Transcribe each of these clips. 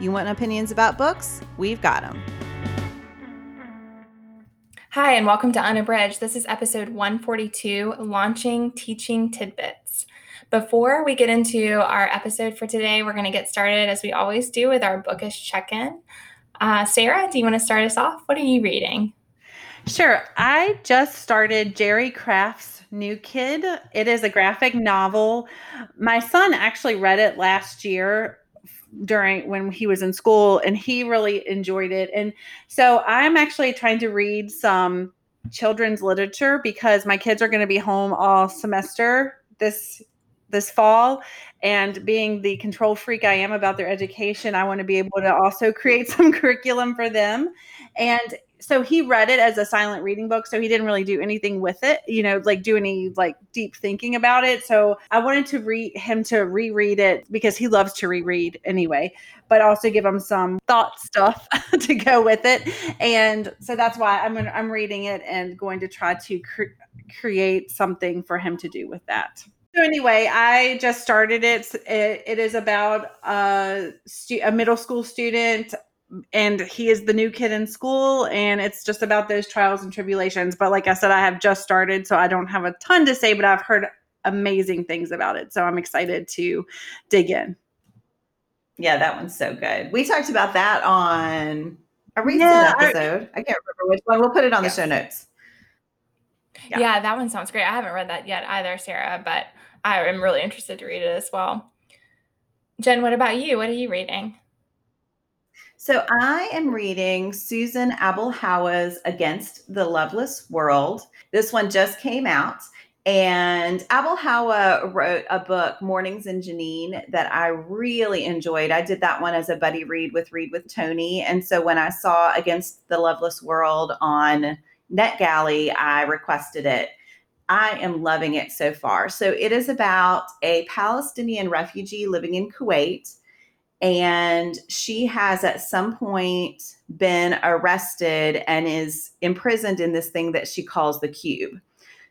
You want opinions about books? We've got them. Hi, and welcome to Unabridged. This is episode 142 Launching Teaching Tidbits. Before we get into our episode for today, we're going to get started as we always do with our bookish check in. Uh, Sarah, do you want to start us off? What are you reading? Sure. I just started Jerry Craft's New Kid. It is a graphic novel. My son actually read it last year during when he was in school and he really enjoyed it. And so I'm actually trying to read some children's literature because my kids are going to be home all semester this this fall and being the control freak I am about their education, I want to be able to also create some curriculum for them. And so he read it as a silent reading book so he didn't really do anything with it you know like do any like deep thinking about it. So i wanted to read him to reread it because he loves to reread anyway but also give him some thought stuff to go with it. And so that's why i'm i'm reading it and going to try to cre- create something for him to do with that. So anyway, I just started it. It, it is about a, stu- a middle school student and he is the new kid in school and it's just about those trials and tribulations. But like i said i have just started so i don't have a ton to say but i've heard amazing things about it so i'm excited to dig in. Yeah that one's so good. We talked about that on a recent yeah, episode. I, I, can't remember which one. We'll put it on yes. the show notes. Yeah. yeah that one sounds great. I haven't read that yet either sarah but i am really interested to read it as well. Jen what about you? What are you reading so I am reading Susan Abulhawa's Against the Loveless World. This one just came out. And Abulhawa wrote a book, Mornings in Jenin, that I really enjoyed. I did that one as a buddy read with Read with Tony. And so when I saw Against the Loveless World on NetGalley, I requested it. I am loving it so far. So it is about a Palestinian refugee living in Kuwait and she has at some point been arrested and is imprisoned in this thing that she calls the cube.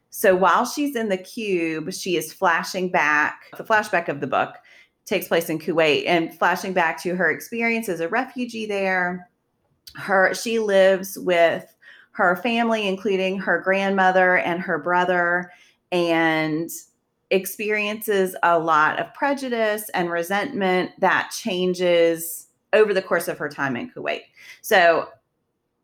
So while she's in the cube, she is flashing back. The flashback of the book takes place in Kuwait and flashing back to her experience as a refugee there. Her she lives with her family including her grandmother and her brother and experiences a lot of prejudice and resentment that changes over the course of her time in Kuwait. So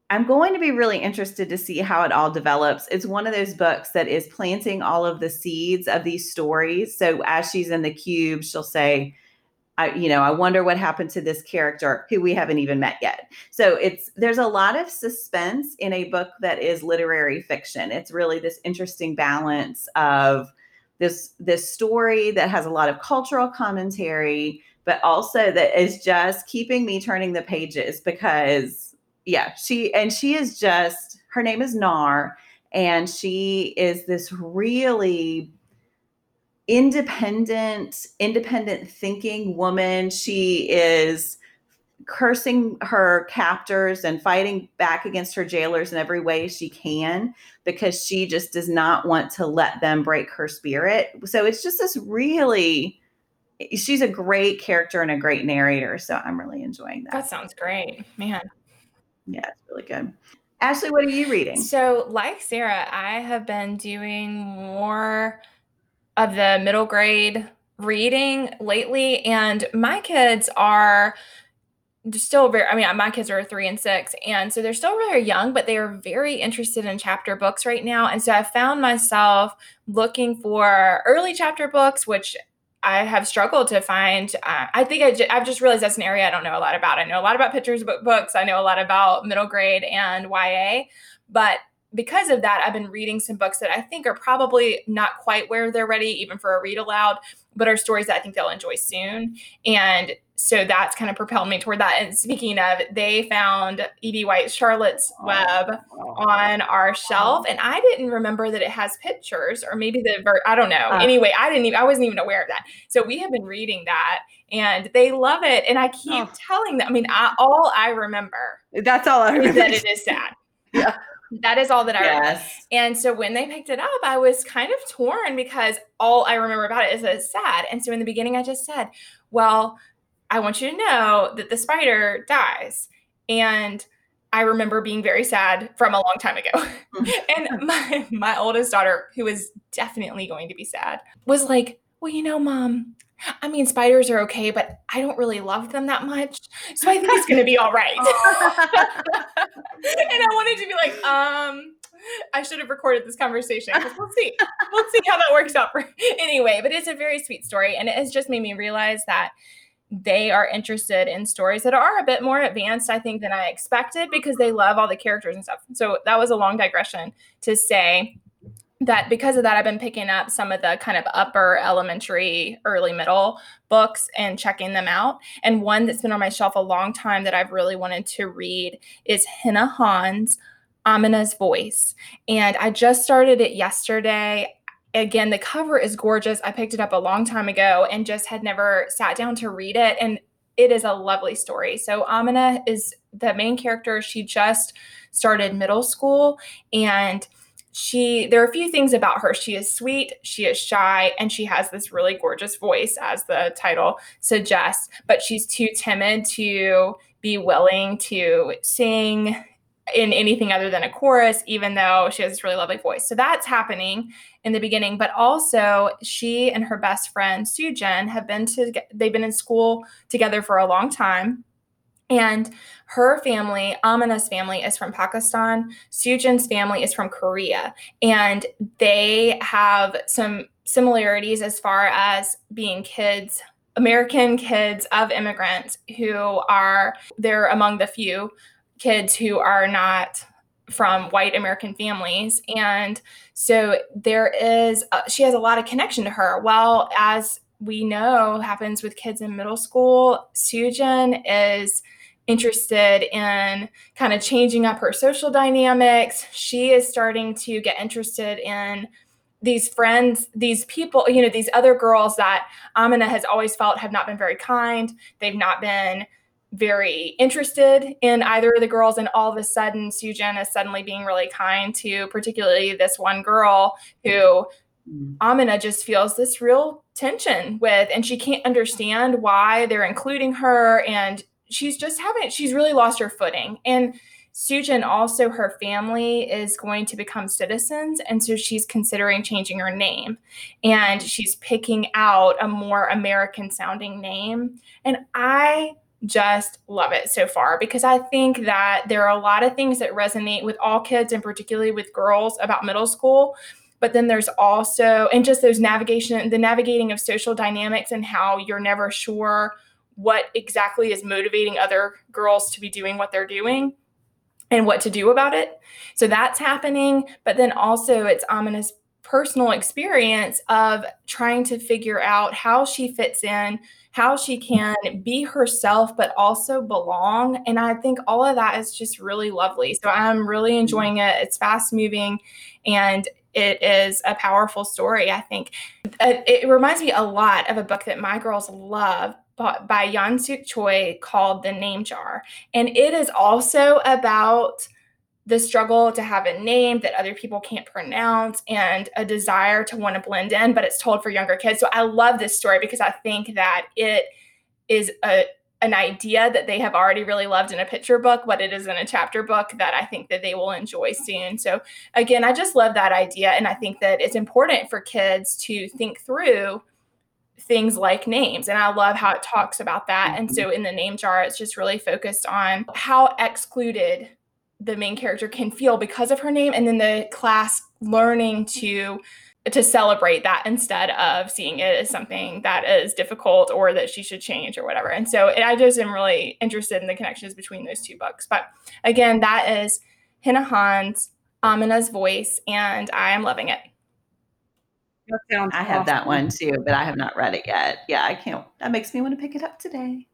I'm going to be really interested to see how it all develops. It's one of those books that is planting all of the seeds of these stories. So as she's in the cube, she'll say, I, you know, I wonder what happened to this character who we haven't even met yet. So it's there's a lot of suspense in a book that is literary fiction. It's really this interesting balance of this this story that has a lot of cultural commentary but also that is just keeping me turning the pages because yeah she and she is just her name is Nahr and she is this really independent independent thinking woman. She is cursing her captors and fighting back against her jailers in every way she can because she just does not want to let them break her spirit. So it's just this really she's a great character and a great narrator. So I'm really enjoying that. That sounds great. Man. Yeah, it's really good. Ashley, what are you reading? So, like Sarah, I have been doing more of the middle grade reading lately, and my kids are still very i mean my kids are three and six and so they're still really young but they are very interested in chapter books right now. And so i found myself looking for early chapter books which i have struggled to find. Uh, i think I j- i've just realized that's an area i don't know a lot about. I know a lot about pictures book books. I know a lot about middle grade and ya but because of that, I've been reading some books that I think are probably not quite where they're ready, even for a read aloud, but are stories that I think they'll enjoy soon. And so that's kind of propelled me toward that. And speaking of, they found E.B. White Charlotte's oh, Web on our shelf, and I didn't remember that it has pictures, or maybe the ver- I don't know. Uh, anyway, I didn't even I wasn't even aware of that. So we have been reading that, and they love it. And I keep oh. telling them. I mean, I, all I remember that's all I remember that it is sad. yeah. That is all that I yes. remember. And so when they picked it up, I was kind of torn because all I remember about it is that it's sad. And so in the beginning, I just said, well, I want you to know that the spider dies. And I remember being very sad from a long time ago. and my my oldest daughter, who is definitely going to be sad, was like, "Well, you know, mom, I mean, spiders are okay, but I don't really love them that much. So I think it's going to be all right." and I wanted to be like, um, I should have recorded this conversation because we'll see. We'll see how that works out. For- anyway, but it's a very sweet story. And it has just made me realize that they are interested in stories that are a bit more advanced, I think, than I expected because they love all the characters and stuff. So that was a long digression to say that because of that, I've been picking up some of the kind of upper elementary, early middle books and checking them out. And one that's been on my shelf a long time that I've really wanted to read is Hena Khan's Amina's Voice. And I just started it yesterday again, the cover is gorgeous. I picked it up a long time ago and just had never sat down to read it. And it is a lovely story. So Amina is the main character. She just started middle school and she there are a few things about her. She is sweet, she is shy, and she has this really gorgeous voice, as the title suggests, but she's too timid to be willing to sing in anything other than a chorus, even though she has this really lovely voice. So that's happening in the beginning. But also, she and her best friend Soojin have been to they've been in school together for a long time. And her family, Amina's family, is from Pakistan. Soojin's family is from Korea. And they have some similarities as far as being kids American kids of immigrants who are they're among the few kids who are not from white American families. And so there is, uh, she has a lot of connection to her. Well, as we know happens with kids in middle school, Soojin is interested in kind of changing up her social dynamics. She is starting to get interested in these friends, these people, you know, these other girls that Amina has always felt have not been very kind. They've not been very interested in either of the girls and all of a sudden Soojin is suddenly being really kind to particularly this one girl who mm. Amina just feels this real tension with and she can't understand why they're including her and she's just having she's really lost her footing. And Soojin also her family is going to become citizens and so she's considering changing her name. And she's picking out a more American sounding name. And I just love it so far because I think that there are a lot of things that resonate with all kids and particularly with girls about middle school. But then there's also, and just those navigation, the navigating of social dynamics and how you're never sure what exactly is motivating other girls to be doing what they're doing and what to do about it. So that's happening. But then also, it's Amina's personal experience of trying to figure out how she fits in how she can be herself but also belong and i think all of that is just really lovely so i'm really mm-hmm. enjoying it it's fast moving and it is a powerful story i think it, it reminds me a lot of a book that my girls love by Yangsook Choi called The Name Jar. And it is also about the struggle to have a name that other people can't pronounce and a desire to want to blend in, but it's told for younger kids. So I love this story because I think that it is a an idea that they have already really loved in a picture book, but it is in a chapter book that I think that they will enjoy soon. So again, I just love that idea and I think that it's important for kids to think through things like names and I love how it talks about that. And so mm-hmm. in the name jar it's just really focused on how excluded the main character can feel because of her name and then the class learning to to celebrate that instead of seeing it as something that is difficult or that she should change or whatever. And so I just am really interested in the connections between those two books. But again, that is Hena Khan's Amina's Voice, and I am loving it. I have that one too, but I have not read it yet. Yeah, I can't. That makes me want to pick it up today.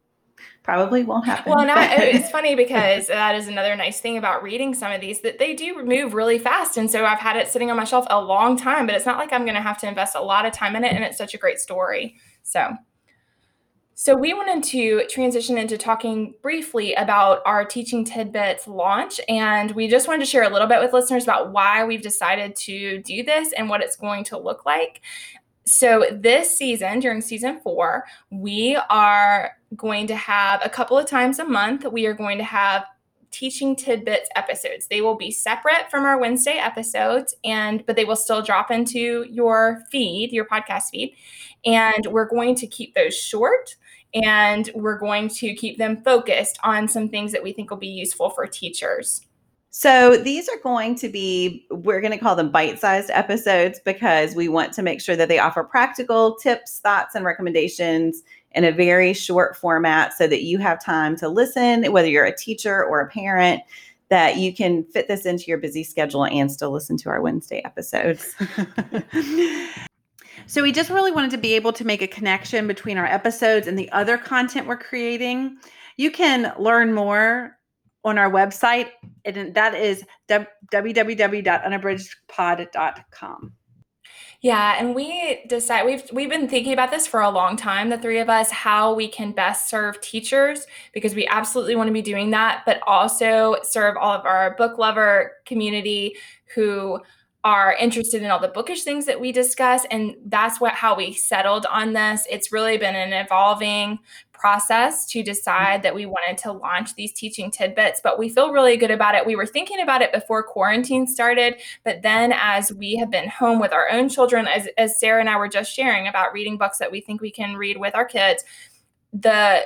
Probably won't happen. Well, now it's funny because that is another nice thing about reading some of these that they do move really fast. And so I've had it sitting on my shelf a long time, but it's not like I'm going to have to invest a lot of time in it. And it's such a great story. So, so we wanted to transition into talking briefly about our Teaching Tidbits launch. And we just wanted to share a little bit with listeners about why we've decided to do this and what it's going to look like. So, this season, during season four, we are going to have a couple of times a month, we are going to have teaching tidbits episodes. They will be separate from our Wednesday episodes and but they will still drop into your feed, your podcast feed. And we're going to keep those short and we're going to keep them focused on some things that we think will be useful for teachers. So these are going to be, we're going to call them bite sized episodes because we want to make sure that they offer practical tips, thoughts, and recommendations in a very short format so that you have time to listen, whether you're a teacher or a parent, that you can fit this into your busy schedule and still listen to our Wednesday episodes. so we just really wanted to be able to make a connection between our episodes and the other content we're creating. You can learn more on our website, and that is www.unabridgedpod.com. Yeah, and we decide we've we've been thinking about this for a long time, the three of us, how we can best serve teachers because we absolutely want to be doing that, but also serve all of our book lover community who are interested in all the bookish things that we discuss and that's what how we settled on this it's really been an evolving process to decide that we wanted to launch these teaching tidbits but we feel really good about it. We were thinking about it before quarantine started but then as we have been home with our own children as, as sarah and i were just sharing about reading books that we think we can read with our kids the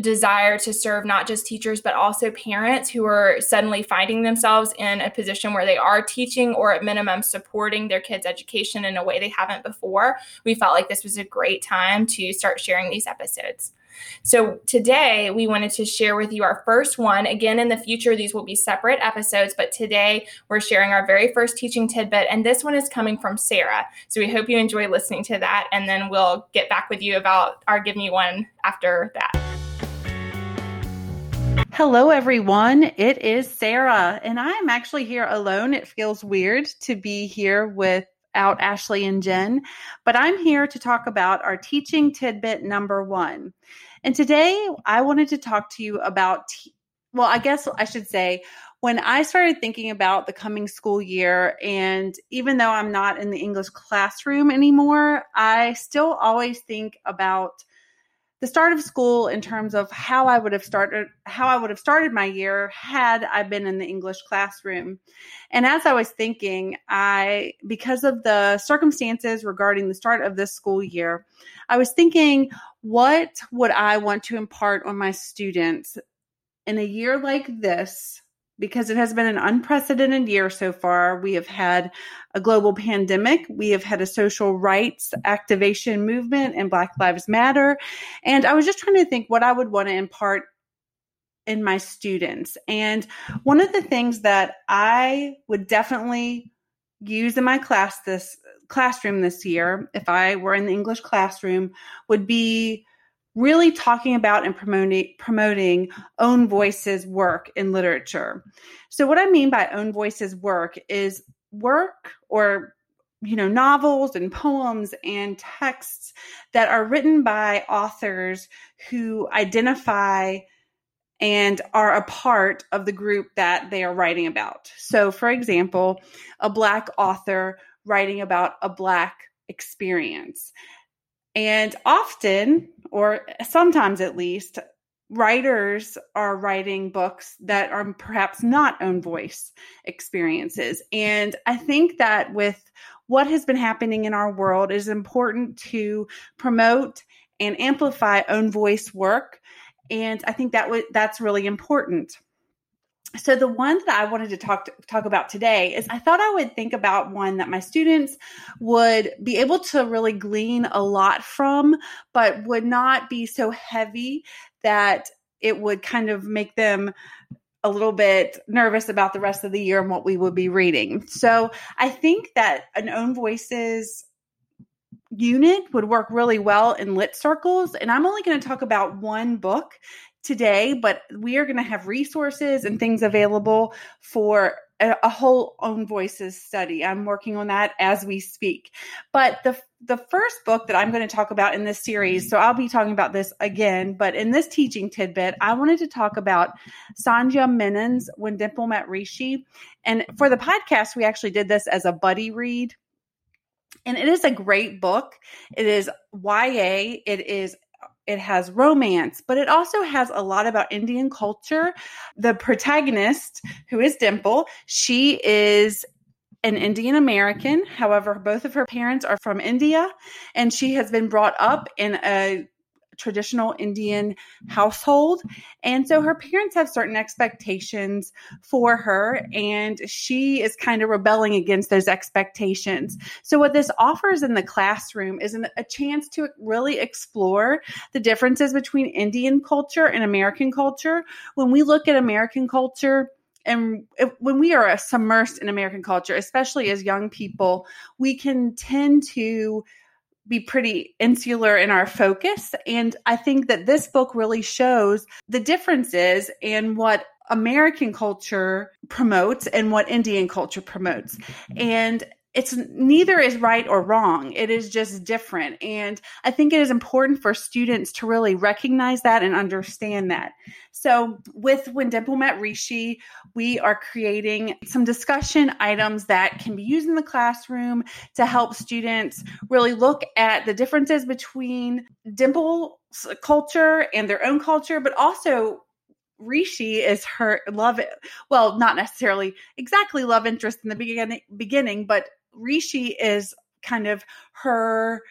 desire to serve not just teachers but also parents who are suddenly finding themselves in a position where they are teaching or at minimum supporting their kids education in a way they haven't before we felt like this was a great time to start sharing these episodes so today we wanted to share with you our first one again in the future these will be separate episodes but today we're sharing our very first teaching tidbit and this one is coming from sarah so we hope you enjoy listening to that and then we'll get back with you about our give me one after that Hello, everyone. It is Sarah, and I'm actually here alone. It feels weird to be here without Ashley and Jen, but I'm here to talk about our teaching tidbit number one. And today I wanted to talk to you about, well, I guess I should say, when I started thinking about the coming school year, and even though I'm not in the English classroom anymore, I still always think about the start of school in terms of how I would have started how I would have started my year had I been in the English classroom. And as I was thinking, I because of the circumstances regarding the start of this school year, I was thinking what would I want to impart on my students in a year like this because it has been an unprecedented year so far. We have had a global pandemic, we have had a social rights activation movement and Black Lives Matter. And I was just trying to think what I would want to impart in my students. And one of the things that I would definitely use in my class this classroom this year if I were in the English classroom would be really talking about and promoting promoting own voices work in literature. So what I mean by own voices work is work or you know novels and poems and texts that are written by authors who identify and are a part of the group that they are writing about. So for example, a black author writing about a black experience. And often, or sometimes at least, writers are writing books that are perhaps not own voice experiences. And I think that with what has been happening in our world, it is important to promote and amplify own voice work. And I think that w- that's really important so the one that I wanted to talk to, talk about today is I thought I would think about one that my students would be able to really glean a lot from, but would not be so heavy that it would kind of make them a little bit nervous about the rest of the year and what we would be reading. So I think that an own voices unit would work really well in lit circles. And I'm only going to talk about one book today, but we are going to have resources and things available for a, a, whole own voices study. I'm working on that as we speak. But the the first book that I'm going to talk about in this series, so I'll be talking about this again, but in this teaching tidbit, I wanted to talk about Sandhya Menon's When Dimple Met Rishi. And for the podcast, we actually did this as a buddy read. And it is a great book. It is YA. It is it has romance, but it also has a lot about Indian culture. The protagonist, who is Dimple, she is an Indian American. However, both of her parents are from India, and she has been brought up in a traditional Indian mm-hmm. household. And so her mm-hmm. parents have certain expectations for her, and she is kind of rebelling against those expectations. So, what this offers in the classroom is an, a chance to really explore the differences between Indian culture and American culture. When we look at American culture, and if, when we are submersed in American culture, especially as young people, we can tend to be pretty insular in our focus. And I think that this book really shows the differences in what American culture promotes and what Indian culture promotes. And it's neither is right or wrong. It is just different. And I think it is important for students to really recognize that and understand that. So, with When Dimple Met Rishi, we are creating some discussion items that can be used in the classroom to help students really look at the differences between Dimple's culture and their own culture, but also Rishi is her love well not necessarily exactly love interest in the beginning beginning but Rishi is kind of her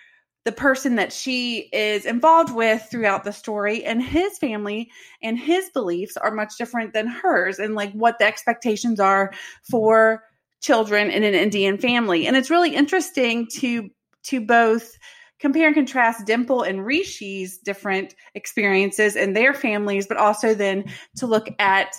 the person that she is involved with throughout the story and his family and his beliefs are much different than hers and like what the expectations are for children in an Indian family. And it's really interesting to to both compare and contrast Dimple and Rishi's different experiences and their families but also then to look at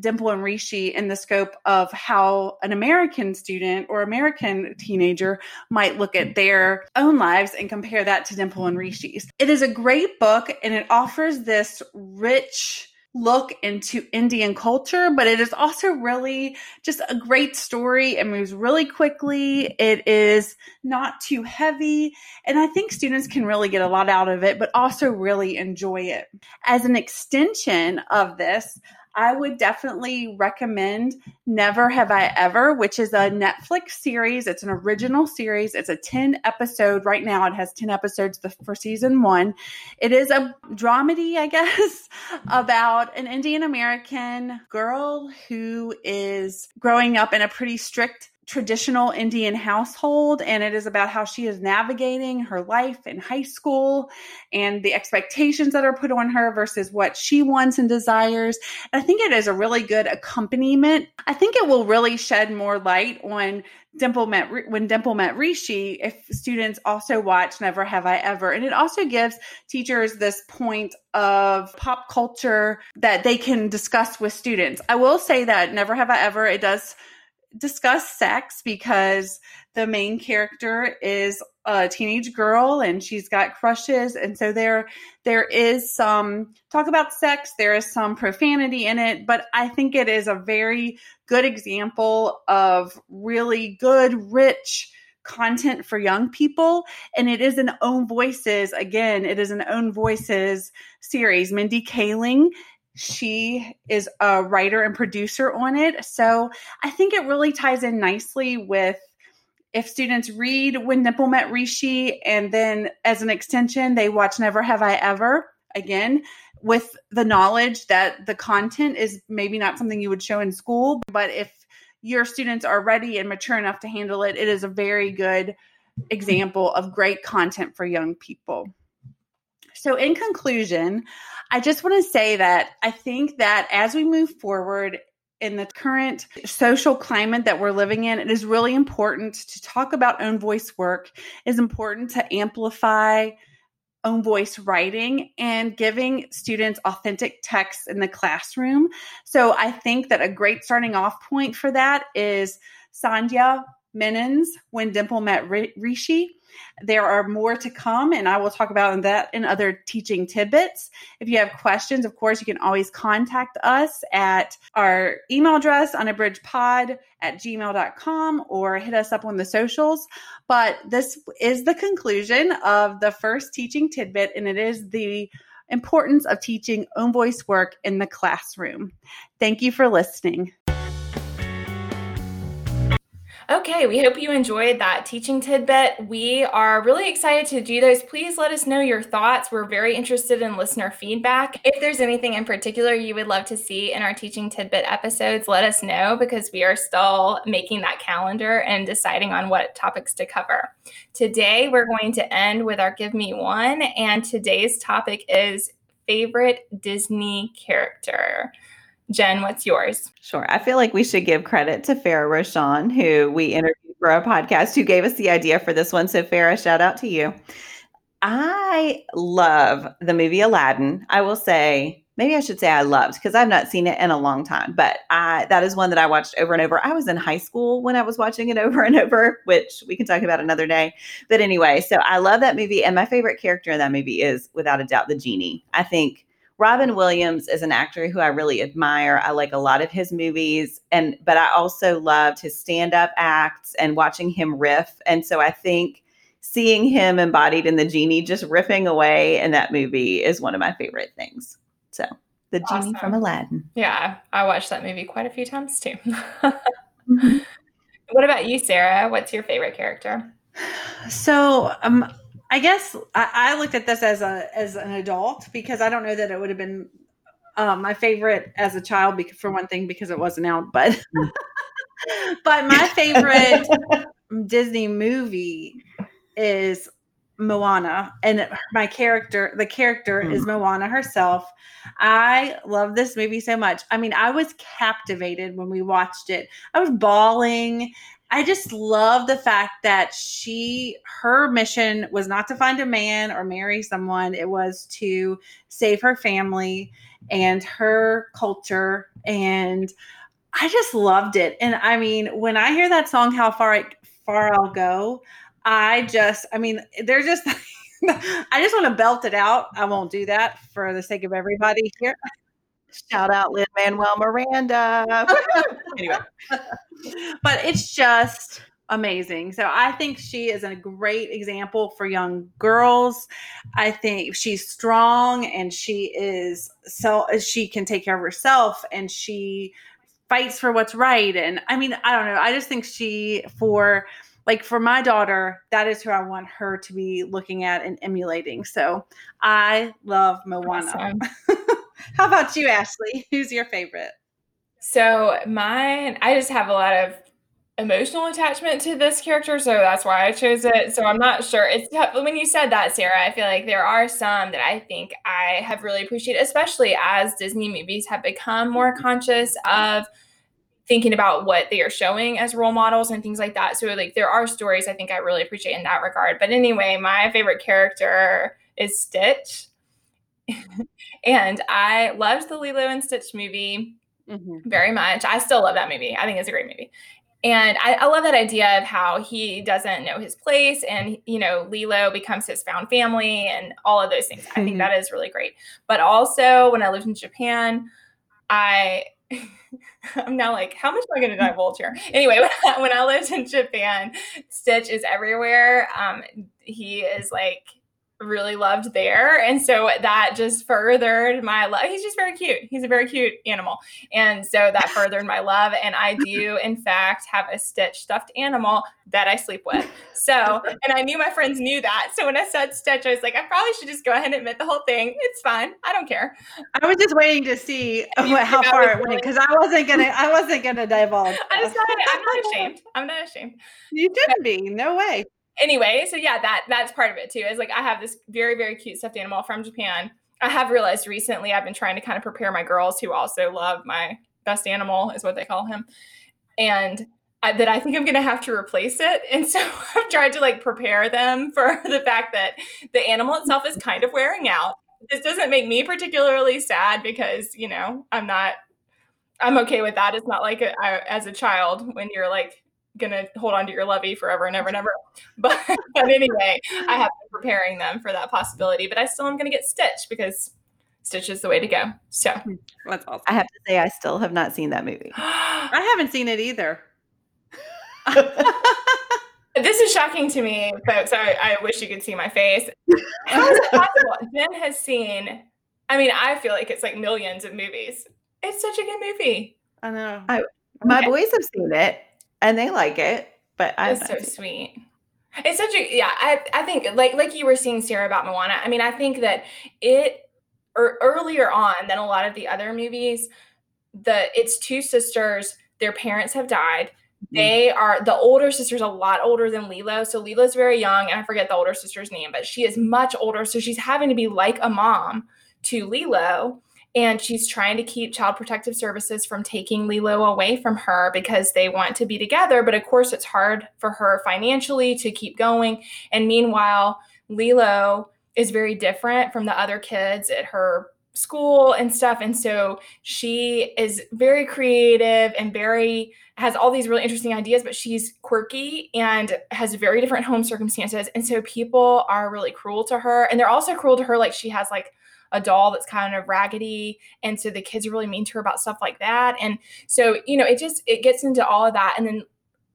Dimple and Rishi in the scope of how an American student or American teenager might look at their own lives and compare that to Dimple and Rishi's. It is a great book and it offers this rich look into Indian culture, but it is also really just a great story. It moves really quickly. It is not too heavy. And I think students can really get a lot out of it, but also really enjoy it. As an extension of this, I would definitely recommend Never Have I Ever, which is a Netflix series. It's an original series. It's a 10 episode. Right now, it has 10 episodes for season one. It is a dramedy, I guess, about an Indian American girl who is growing up in a pretty strict traditional Indian household, and it is about how she is navigating her life in high school and the expectations that are put on her versus what she wants and desires. And I think it is a really good accompaniment. I think it will really shed more light on Dimple met when Dimple met Rishi. If students also watch Never Have I Ever, and it also gives teachers this point of pop culture that they can discuss with students. I will say that Never Have I Ever it does discuss sex because the main character is a teenage girl and she's got crushes. And so there there is some talk about sex. There is some profanity in it but i think it is a very good example of really good rich content for young people. And it is an own voices. Again it is an own voices series. Mindy kaling she is a writer and producer on it. So I think it really ties in nicely with if students read When Dimple Met Rishi and then as an extension, they watch Never Have I Ever again with the knowledge that the content is maybe not something you would show in school, but if your students are ready and mature enough to handle it, it is a very good example of great content for young people. So, in conclusion, I just want to say that I think that as we move forward in the current social climate that we're living in, it is really important to talk about own voice work. It is important to amplify own voice writing and giving students authentic text in the classroom. So I think that a great starting off point for that is Sandhya Menon's When Dimple Met Rishi. There are more to come, and I will talk about that in other teaching tidbits. If you have questions, of course, you can always contact us at our email address, unabridgedpod at gmail.com, or hit us up on the socials. But this is the conclusion of the first teaching tidbit, and it is the importance of teaching own voice work in the classroom. Thank you for listening. Okay, we hope you enjoyed that teaching tidbit. We are really excited to do those. Please let us know your thoughts. We're very interested in listener feedback. If there's anything in particular you would love to see in our teaching tidbit episodes, let us know because we are still making that calendar and deciding on what topics to cover. Today, we're going to end with our Give Me One, and today's topic is favorite Disney character. Jen, what's yours? Sure. I feel like we should give credit to Farah Roshan, who we interviewed for our podcast, who gave us the idea for this one. So, Farah, shout out to you. I love the movie Aladdin. I will say, maybe I should say I loved because I've not seen it in a long time, but I that is one that I watched over and over. I was in high school when I was watching it over and over, which we can talk about another day. But anyway, so I love that movie, and my favorite character in that movie is without a doubt the genie. I think Robin Williams is an actor who I really admire. I like a lot of his movies and but I also loved his stand-up acts and watching him riff. And so I think seeing him embodied in the genie just riffing away in that movie is one of my favorite things. So the awesome. genie from Aladdin. Yeah, I watched that movie quite a few times too. mm-hmm. What about you, Sarah? What's your favorite character? So, um, I guess I, I, looked at this as a as an adult because I don't know that it would have been um, my favorite as a child because, for one thing because it wasn't out, but but my favorite Disney movie is Moana, and my character, the character mm. is Moana herself. I love this movie so much. I mean, I was captivated when we watched it. I was bawling I just love the fact that she, her mission was not to find a man or marry someone, it was to save her family and her culture. And I just loved it. And I mean, when I hear that song, How Far, I, Far I'll Go, I just, I mean, they're just, I just want to belt it out. I won't do that for the sake of everybody here. Shout out Lin Manuel Miranda. anyway, but it's just amazing. So I think she is a great example for young girls. I think she's strong and she is so she can take care of herself and she fights for what's right. And I mean, I don't know. I just think she for like for my daughter, that is who I want her to be looking at and emulating. So I love Moana. Awesome. How about you, Ashley? Who's your favorite? So mine, I just have a lot of emotional attachment to this character, so that's why I chose it. So I'm not sure. It's tough. when you said that, Sarah, I feel like there are some that I think I have really appreciated, especially as Disney movies have become more conscious of thinking about what they are showing as role models and things like that. So like there are stories I think I really appreciate in that regard. But anyway, my favorite character is Stitch. and I loved the Lilo and Stitch movie mm-hmm. very much. I still love that movie. I think it's a great movie. And I, I, love that idea of how he doesn't know his place and, you know, Lilo becomes his found family and all of those things. I think that is really great. But also, when I lived in Japan, I. I'm now like, how much am I going to divulge here? Anyway, when I, when I lived in Japan, Stitch is everywhere. Um, he is like really loved there. And so that just furthered my love. He's just very cute. He's a very cute animal. And so that furthered my love. And I do, in fact, have a Stitch stuffed animal that I sleep with. So, and I knew my friends knew that. So when I said Stitch, I was like, I probably should just go ahead and admit the whole thing. It's fine. I don't care. I was just waiting to see what, how far it went because I wasn't gonna. I wasn't gonna divulge. I I'm not ashamed. I'm not ashamed. You didn't be. No way anyway, so yeah, that that's part of it too. Is like I have this very very cute stuffed animal from Japan. I have realized recently I've been trying to kind of prepare my girls who also love my best animal is what they call him, and I, that I think I'm gonna have to replace it. And so I've tried to like prepare them for the fact that the animal itself is kind of wearing out. This doesn't make me particularly sad because you know I'm not. I'm okay with that. It's not like a, I, as a child when you're like gonna hold on to your lovey forever and ever and ever. But, but anyway, I have been preparing them for that possibility. But I still am gonna get Stitch because Stitch is the way to go. So hmm, That's awesome. I have to say, I still have not seen that movie. I haven't seen it either. this is shocking to me, folks. I, I wish you could see my face. How is it possible? Jen has seen. I mean, I feel like it's like millions of movies. It's such a good movie. I know. I- My Okay. boys have seen it and they like it, but I It's so sweet. It's such a yeah. I I think like like you were seeing Sarah, about Moana. I mean, I think that it or earlier on than a lot of the other movies, the it's two sisters. Their parents have died. Mm-hmm. They are the older sister's a lot older than Lilo. So Lilo's very young, and I forget the older sister's name, but she is much older. So she's having to be like a mom to Lilo. And she's trying to keep Child Protective Services from taking Lilo away from her because they want to be together. But of course, it's hard for her financially to keep going. And meanwhile, Lilo is very different from the other kids at her school and stuff. And so she is very creative and very has all these really interesting ideas, but she's quirky and has very different home circumstances. And so people are really cruel to her. And they're also cruel to her, like she has like a doll that's kind of raggedy. And so the kids are really mean to her about stuff like that. And so, you know, it just it gets into all of that. And then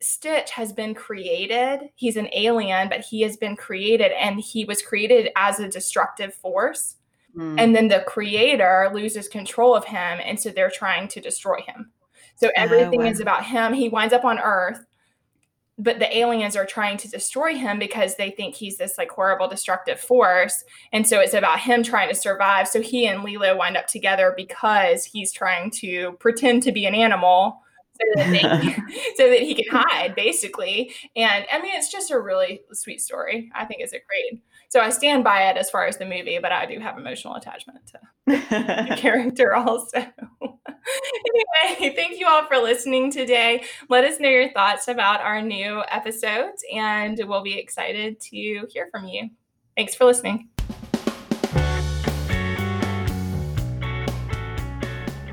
Stitch has been created. He's an alien, but he has been created and he was created as a destructive force. Mm. And then the creator loses control of him. And so they're trying to destroy him. So everything wow. is about him. He winds up on Earth, but the aliens are trying to destroy him because they think he's this like horrible destructive force. And so it's about him trying to survive. So he and Lilo wind up together because he's trying to pretend to be an animal so that, they, so that he can hide, basically. And I mean, it's just a really sweet story. I think it's a great. So I stand by it as far as the movie, but I do have emotional attachment to the character also. Anyway, thank you all for listening today. Let us know your thoughts about our new episodes, and we'll be excited to hear from you. Thanks for listening.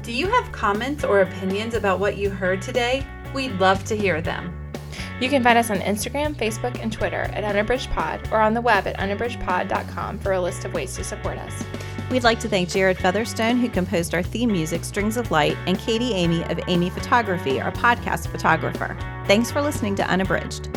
Do you have comments or opinions about what you heard today? We'd love to hear them. You can find us on Instagram, Facebook, and Twitter at Unabridged Pod or on the web at unabridgedpod.com for a list of ways to support us. We'd like to thank Jared Featherstone, who composed our theme music, Strings of Light, and Katie Amy of Amy Photography, our podcast photographer. Thanks for listening to Unabridged.